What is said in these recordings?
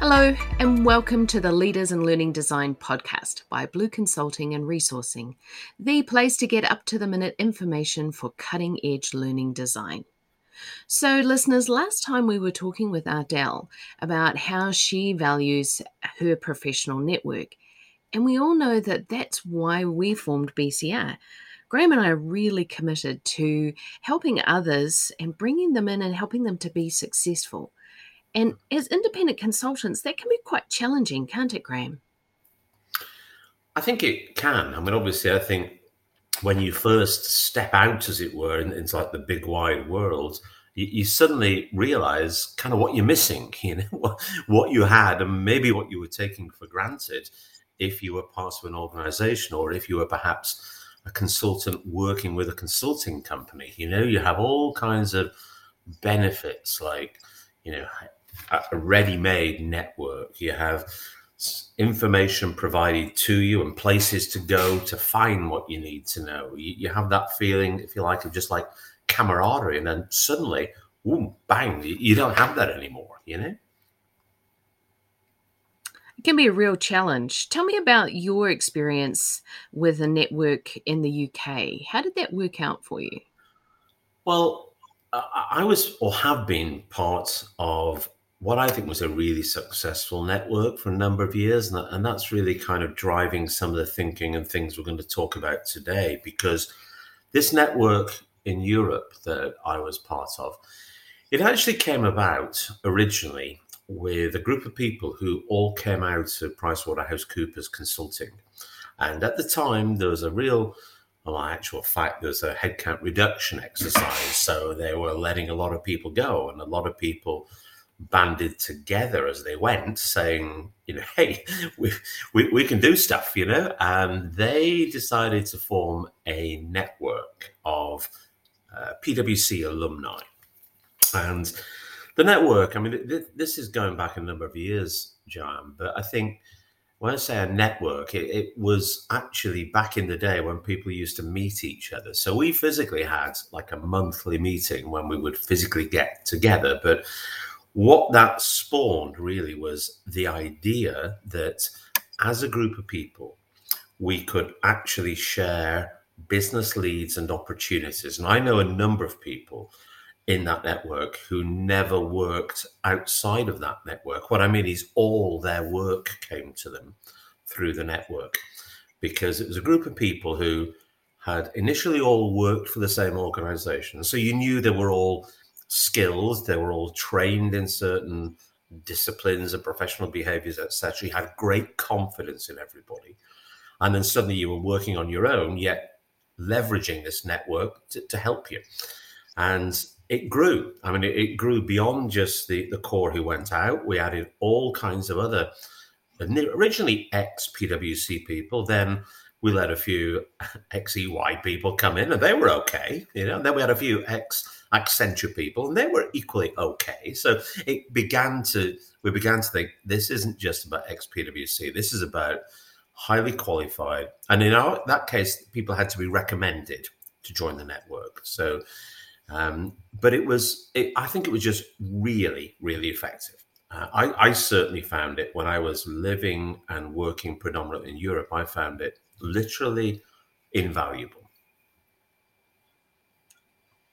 Hello, and welcome to the Leaders in Learning Design podcast by Blue Consulting and Resourcing, the place to get up to the minute information for cutting edge learning design. So, listeners, last time we were talking with Ardell about how she values her professional network, and we all know that that's why we formed BCR. Graham and I are really committed to helping others and bringing them in and helping them to be successful. And as independent consultants, that can be quite challenging, can't it, Graham? I think it can. I mean, obviously, I think when you first step out, as it were, into like the big wide world, you, you suddenly realize kind of what you're missing, you know, what, what you had and maybe what you were taking for granted if you were part of an organization or if you were perhaps a consultant working with a consulting company. You know, you have all kinds of benefits like, you know, a ready made network. You have information provided to you and places to go to find what you need to know. You, you have that feeling, if you like, of just like camaraderie. And then suddenly, boom, bang, you don't have that anymore, you know? It can be a real challenge. Tell me about your experience with a network in the UK. How did that work out for you? Well, I was or have been part of what I think was a really successful network for a number of years. And, and that's really kind of driving some of the thinking and things we're going to talk about today, because this network in Europe that I was part of, it actually came about originally with a group of people who all came out of PricewaterhouseCoopers Consulting. And at the time, there was a real, well, actual fact, there was a headcount reduction exercise. So they were letting a lot of people go, and a lot of people banded together as they went, saying, you know, hey, we, we, we can do stuff, you know. And they decided to form a network of uh, PwC alumni. And the network, I mean, th- this is going back a number of years, John, but I think when I say a network, it, it, was actually back in the day when people used to meet each other. So we physically had like a monthly meeting when we would physically get together, but what that spawned really was the idea that as a group of people, we could actually share business leads and opportunities. And I know a number of people in that network who never worked outside of that network. What I mean is, all their work came to them through the network because it was a group of people who had initially all worked for the same organization. So you knew they were all skills. They were all trained in certain disciplines and professional behaviors, etc. You had great confidence in everybody. And then suddenly you were working on your own, yet leveraging this network to, to help you. And it grew. I mean, it, it, grew beyond just the, the core who went out. We added all kinds of other, originally ex PwC people, then we let a few ex EY people come in and they were okay. You know, and then we had a few ex Accenture people, and they were equally okay. So it began to we began to think this isn't just about ex PwC. This is about highly qualified, and in our that case, people had to be recommended to join the network. So, um, but it was it, I think it was just really really effective. Uh, I, I certainly found it when I was living and working predominantly in Europe. I found it literally invaluable.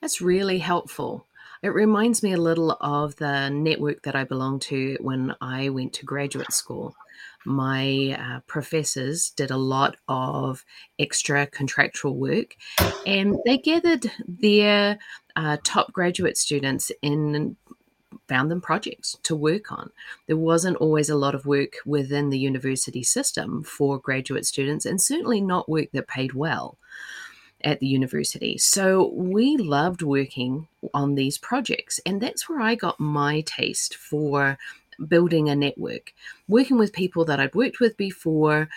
That's really helpful. It reminds me a little of the network that I belonged to when I went to graduate school. My uh, professors did a lot of extra contractual work and they gathered their uh, top graduate students and found them projects to work on. There wasn't always a lot of work within the university system for graduate students, and certainly not work that paid well at the university. So we loved working on these projects. And that's where I got my taste for building a network, working with people that I'd worked with before,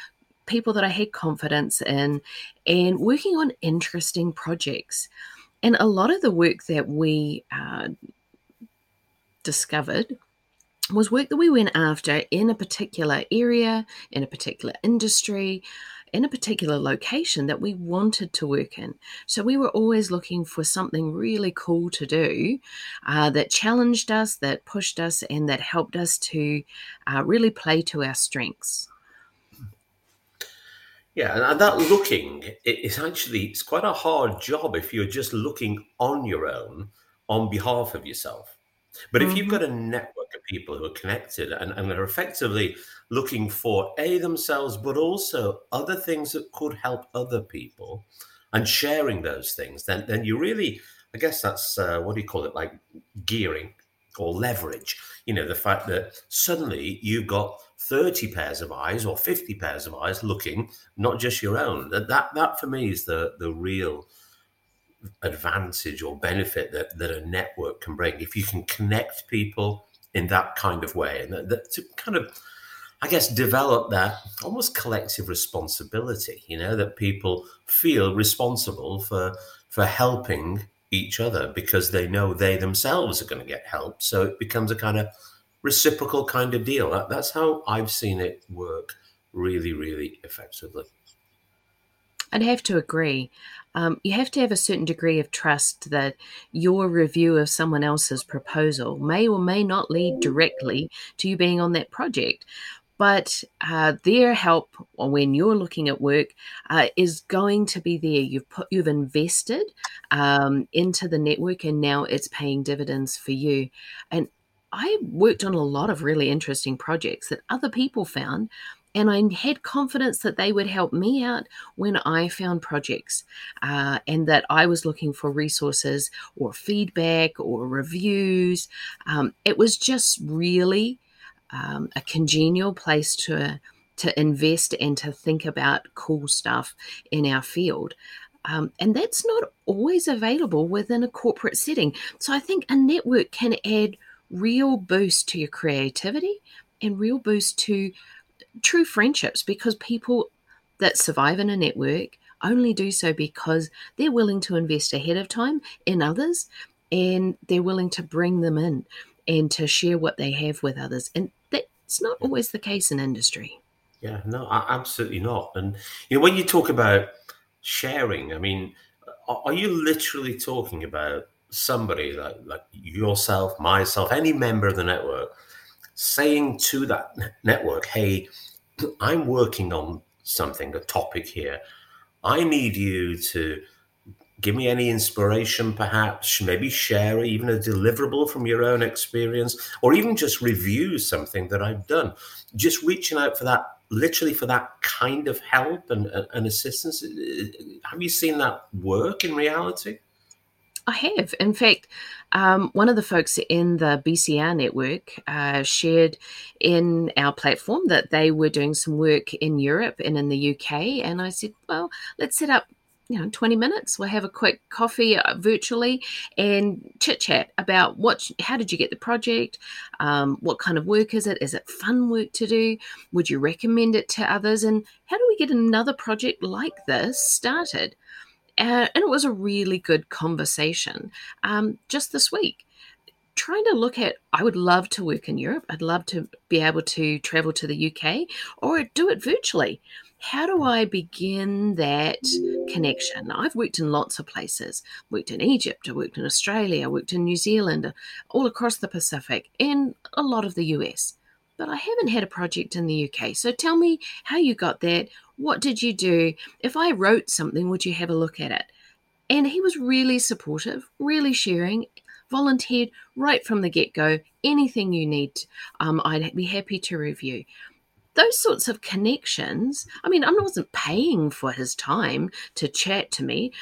people that I had confidence in, and working on interesting projects. And a lot of the work that we uh, discovered was work that we went after in a particular area, in a particular industry, in a particular location that we wanted to work in. So we were always looking for something really cool to do uh, that challenged us, that pushed us, and that helped us to uh, really play to our strengths. Yeah, and that looking it's actually it's quite a hard job if you're just looking on your own on behalf of yourself. But if mm-hmm. you've got a network of people who are connected and, and are effectively looking for a themselves, but also other things that could help other people, and sharing those things, then then you really, I guess that's uh, what do you call it, like gearing or leverage. You know, the fact that suddenly you've got 30 pairs of eyes or 50 pairs of eyes looking, not just your own. That that, that for me is the the real advantage or benefit that, that a network can bring if you can connect people in that kind of way and that, that to kind of I guess, develop that almost collective responsibility, you know, that people feel responsible for for helping each other because they know they themselves are going to get help. So it becomes a kind of reciprocal kind of deal. That, that's how I've seen it work really, really effectively. I'd have to agree. Um, you have to have a certain degree of trust that your review of someone else's proposal may or may not lead directly to you being on that project but uh, their help when you're looking at work uh, is going to be there. You've put, you've invested um, into the network, and now it's paying dividends for you. And I worked on a lot of really interesting projects that other people found, and I had confidence that they would help me out when I found projects, uh, and that I was looking for resources or feedback or reviews. Um, it was just really um, a congenial place to to invest and to think about cool stuff in our field. Um, and that's not always available within a corporate setting. So I think a network can add real boost to your creativity and real boost to true friendships because people that survive in a network only do so because they're willing to invest ahead of time in others and they're willing to bring them in and to share what they have with others. And that's not always the case in industry. Yeah, no, absolutely not. And you know, when you talk about sharing, I mean, are you literally talking about somebody like like yourself, myself, any member of the network, saying to that network, "Hey, I'm working on something, a topic here. I need you to give me any inspiration, perhaps, maybe share even a deliverable from your own experience, or even just review something that I've done. Just reaching out for that, literally for that kind of help and, and assistance. Have you seen that work in reality? I have. In fact, um, one of the folks in the BCR network uh, shared in our platform that they were doing some work in Europe and in the UK. And I said, well, let's set up you know 20 minutes. We'll have a quick coffee uh, virtually and chit chat about what how did you get the project? Um, what kind of work is it? Is it fun work to do? Would you recommend it to others? And how do we get another project like this started and it was a really good conversation um, just this week trying to look at i would love to work in europe i'd love to be able to travel to the uk or do it virtually how do I begin that connection? I've worked in lots of places. Worked in Egypt, I worked in Australia, I worked in New Zealand, all across the Pacific, and a lot of the US. But I haven't had a project in the UK. So tell me how you got that. What did you do? If I wrote something, would you have a look at it? And he was really supportive, really sharing, volunteered right from the get go. Anything you need, um, I'd be happy to review those sorts of connections. I mean, I wasn't paying for his time to chat to me,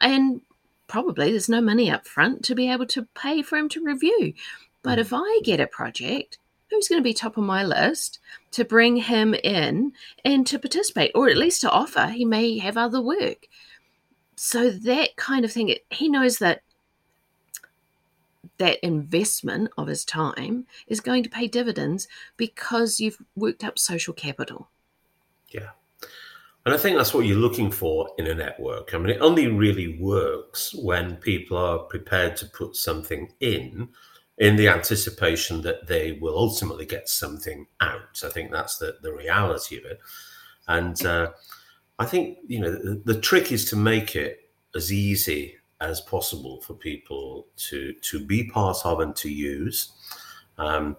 and probably there's no money up front to be able to pay for him to review. But if I get a project, who's going to be top of my list to bring him in and to participate, or at least to offer? He may have other work. So that kind of thing, he knows that that investment of his time is going to pay dividends because you've worked up social capital. Yeah. And I think that's what you're looking for in a network. I mean, it only really works when people are prepared to put something in in the anticipation that they will ultimately get something out. I think that's the, the reality of it. And uh, I think you know the, the trick is to make it as easy as possible for people to to be part of and to use. Um,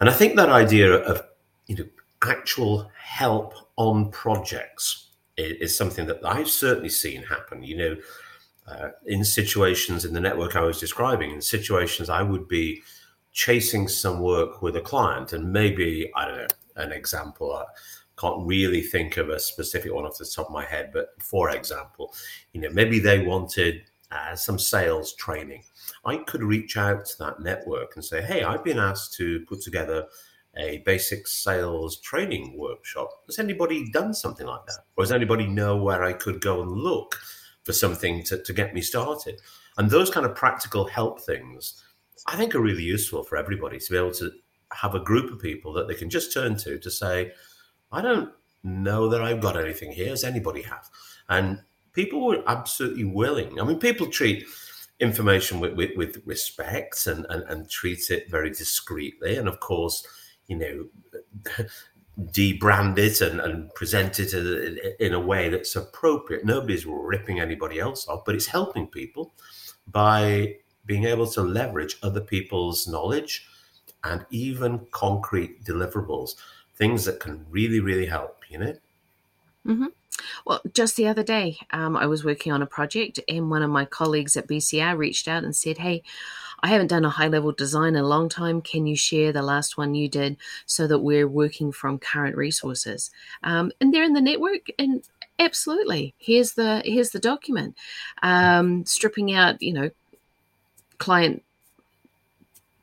and I think that idea of you know actual help on projects is, is something that I've certainly seen happen. You know, uh, in situations in the network I was describing, in situations I would be chasing some work with a client, and maybe I don't know an example. I can't really think of a specific one off the top of my head, but for example, you know, maybe they wanted uh, some sales training. I could reach out to that network and say, "Hey, I've been asked to put together." a basic sales training workshop. Has anybody done something like that? Or does anybody know where I could go and look for something to, to get me started? And those kind of practical help things, I think, are really useful for everybody to be able to have a group of people that they can just turn to to say, I don't know that I've got anything here. Does anybody have? And people were absolutely willing. I mean, people treat information with, with, with respect and, and, and treat it very discreetly. And of course, you know, debrand it and, and present it in a way that's appropriate. Nobody's ripping anybody else off, but it's helping people by being able to leverage other people's knowledge and even concrete deliverables, things that can really, really help, you know? Mm-hmm. Well, just the other day, um, I was working on a project, and one of my colleagues at BCR reached out and said, Hey, I haven't done a high level design in a long time. Can you share the last one you did so that we're working from current resources? Um, and they're in the network, and absolutely, here's the here's the document, um, stripping out you know client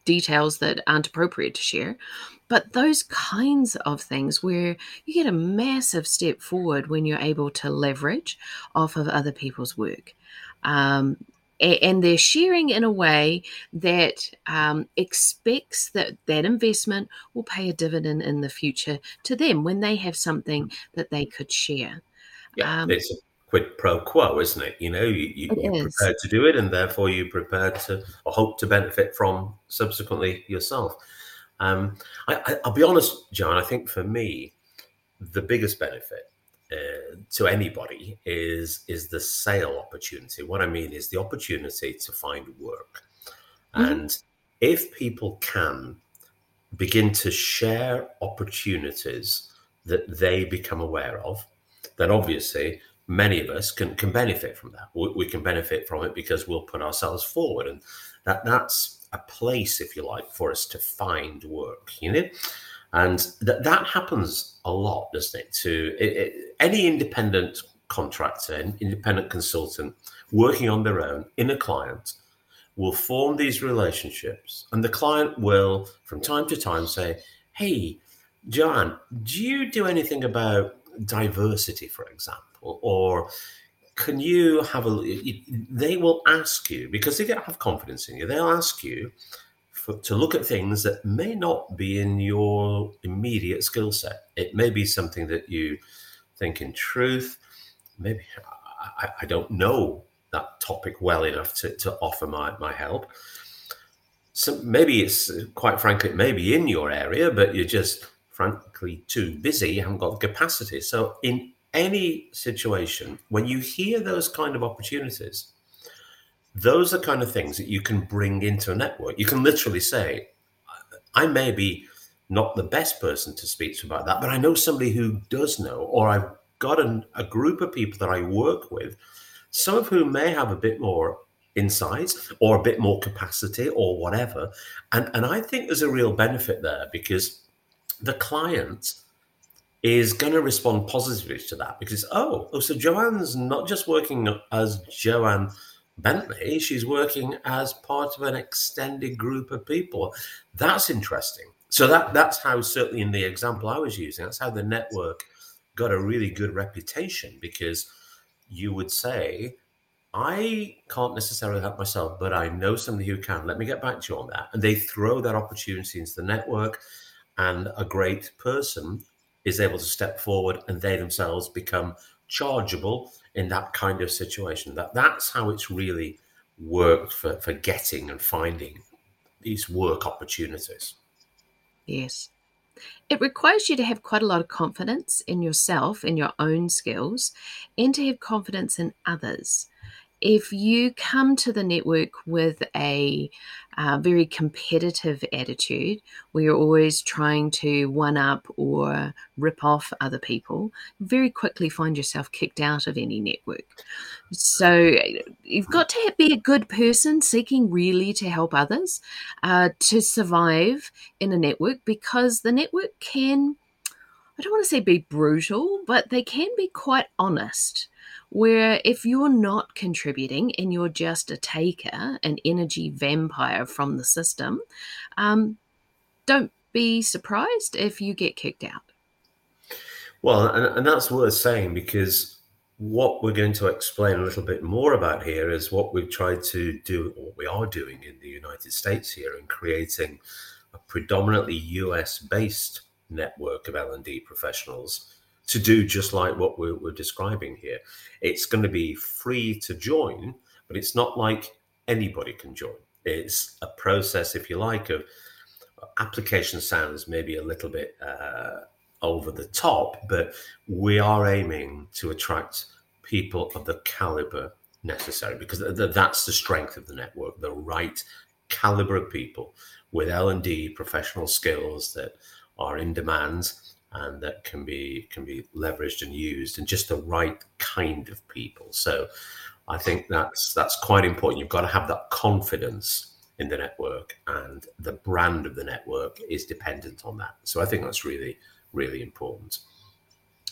details that aren't appropriate to share. But those kinds of things where you get a massive step forward when you're able to leverage off of other people's work. Um, and they're sharing in a way that um, expects that that investment will pay a dividend in the future to them when they have something that they could share. Yeah, um, it's a quid pro quo, isn't it? You know, you, are prepared to do it, and therefore you're prepared to or hope to benefit from subsequently yourself. Um, I, will be honest, John. I think for me, the biggest benefit uh, to anybody is is the sale opportunity. What I mean is the opportunity to find work, mm-hmm. and if people can begin to share opportunities that they become aware of, then obviously many of us can can benefit from that. We, we can benefit from it because we'll put ourselves forward, and that that's a place, if you like, for us to find work. You know. And that that happens a lot, doesn't it? To it, it, any independent contractor, an independent consultant working on their own in a client will form these relationships, and the client will, from time to time, say, "Hey, John, do you do anything about diversity, for example, or?" Can you have a? They will ask you because they have confidence in you. They'll ask you, for, to look at things that may not be in your immediate skill set. It may be something that you think, in truth, maybe I, I don't know that topic well enough to, to offer my, my help. So maybe it's quite frankly, maybe in your area, but you're just frankly too busy, you haven't got the capacity. So, in any situation, when you hear those kind of opportunities, those are kind of things that you can bring into a network. You can literally say, I may be not the best person to speak to about that, but I know somebody who does know, or I've got an, a group of people that I work with, some of whom may have a bit more insight or a bit more capacity or whatever. And, and I think there's a real benefit there because the client is going to respond positively to that because, oh, oh so Joanne's not just working as Joanne Bentley, she's working as part of an extended group of people. That's interesting. So that that's how certainly in the example I was using, that's how the network got a really good reputation because you would say, I can't necessarily help myself, but I know somebody who can. Let me get back to you on that. And they throw that opportunity into the network, and a great person is able to step forward and they themselves become chargeable in that kind of situation. That that's how it's really worked for, for getting and finding these work opportunities. Yes. It requires you to have quite a lot of confidence in yourself, in your own skills, and to have confidence in others if you come to the network with a uh, very competitive attitude, where you're always trying to one up or rip off other people, very quickly find yourself kicked out of any network. So you've got to be a good person seeking really to help others uh, to survive in a network because the network can. I don't want to say be brutal, but they can be quite honest where if you're not contributing and you're just a taker, an energy vampire from the system, um, don't be surprised if you get kicked out. Well, and, and that's worth saying because what we're going to explain a little bit more about here is what we've tried to do, what we are doing in the United States here, in creating a predominantly US based network of L&D professionals to do just like what we're, we're describing here. It's going to be free to join, but it's not like anybody can join. It's a process, if you like, of application sounds maybe a little bit uh, over the top, but we are aiming to attract people of the caliber necessary because that's the strength of the network, the right caliber of people with L&D professional skills that are in demand and that can be can be leveraged and used and just the right kind of people. So i think that's that's quite important. You've got to have that confidence in the network and the brand of the network is dependent on that. So i think that's really really important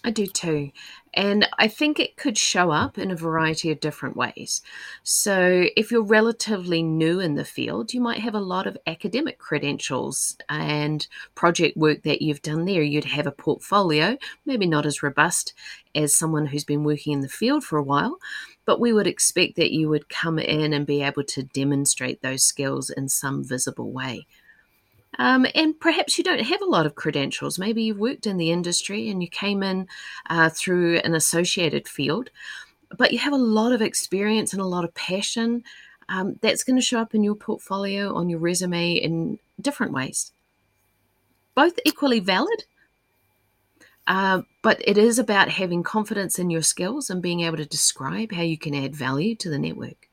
I do too. And I think it could show up in a variety of different ways. So, if you're relatively new in the field, you might have a lot of academic credentials and project work that you've done there. You'd have a portfolio, maybe not as robust as someone who's been working in the field for a while, but we would expect that you would come in and be able to demonstrate those skills in some visible way. Um, and perhaps you don't have a lot of credentials. Maybe you've worked in the industry and you came in uh, through an associated field, but you have a lot of experience and a lot of passion. Um, that's going to show up in your portfolio, on your resume in different ways. Both equally valid, uh, but it is about having confidence in your skills and being able to describe how you can add value to the network.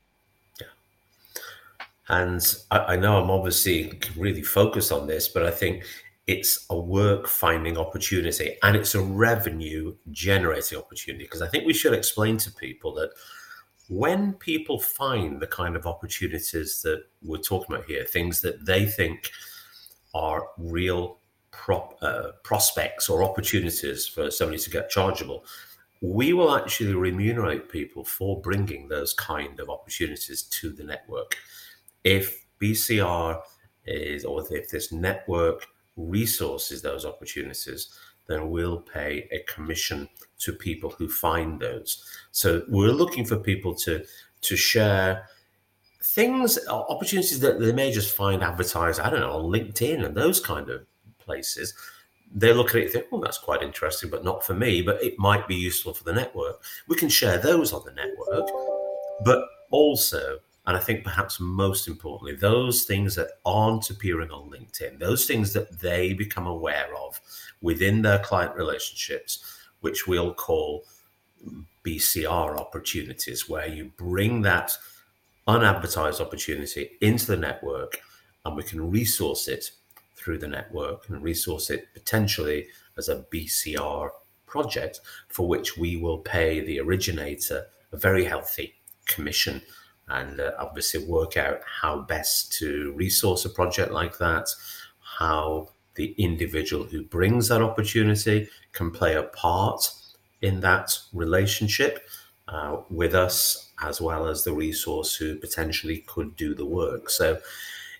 And I, I know I'm obviously really focused on this, but I think it's a work finding opportunity and it's a revenue generating opportunity. Because I think we should explain to people that when people find the kind of opportunities that we're talking about here, things that they think are real prop, uh, prospects or opportunities for somebody to get chargeable, we will actually remunerate people for bringing those kind of opportunities to the network if BCR is, or if this network resources those opportunities, then we'll pay a commission to people who find those. So we're looking for people to to share things, uh, opportunities that they may just find advertised, I don't know, on LinkedIn and those kind of places. They look at it and think, oh, that's quite interesting, but not for me, but it might be useful for the network. We can share those on the network, but also and I think perhaps most importantly, those things that aren't appearing on LinkedIn, those things that they become aware of within their client relationships, which we'll call BCR opportunities, where you bring that unadvertised opportunity into the network and we can resource it through the network and resource it potentially as a BCR project for which we will pay the originator a very healthy commission and uh, obviously work out how best to resource a project like that, how the individual who brings that opportunity can play a part in that relationship uh, with us, as well as the resource who potentially could do the work. So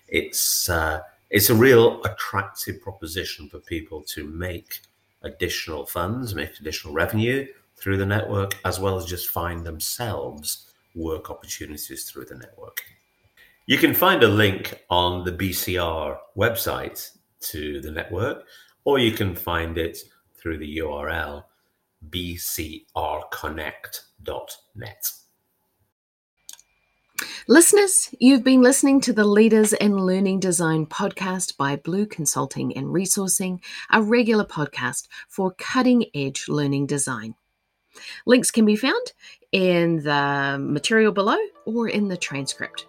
it's uh, it's a real attractive proposition for people to make additional funds, make additional revenue through the network, as well as just find themselves work opportunities through the network. You can find a link on the BCR website to the network, or you can find it through the URL bcrconnect.net. Listeners, you've been listening to the Leaders in Learning Design podcast by Blue Consulting and Resourcing, a regular podcast for cutting edge learning design. Links can be found in the material below or in the transcript.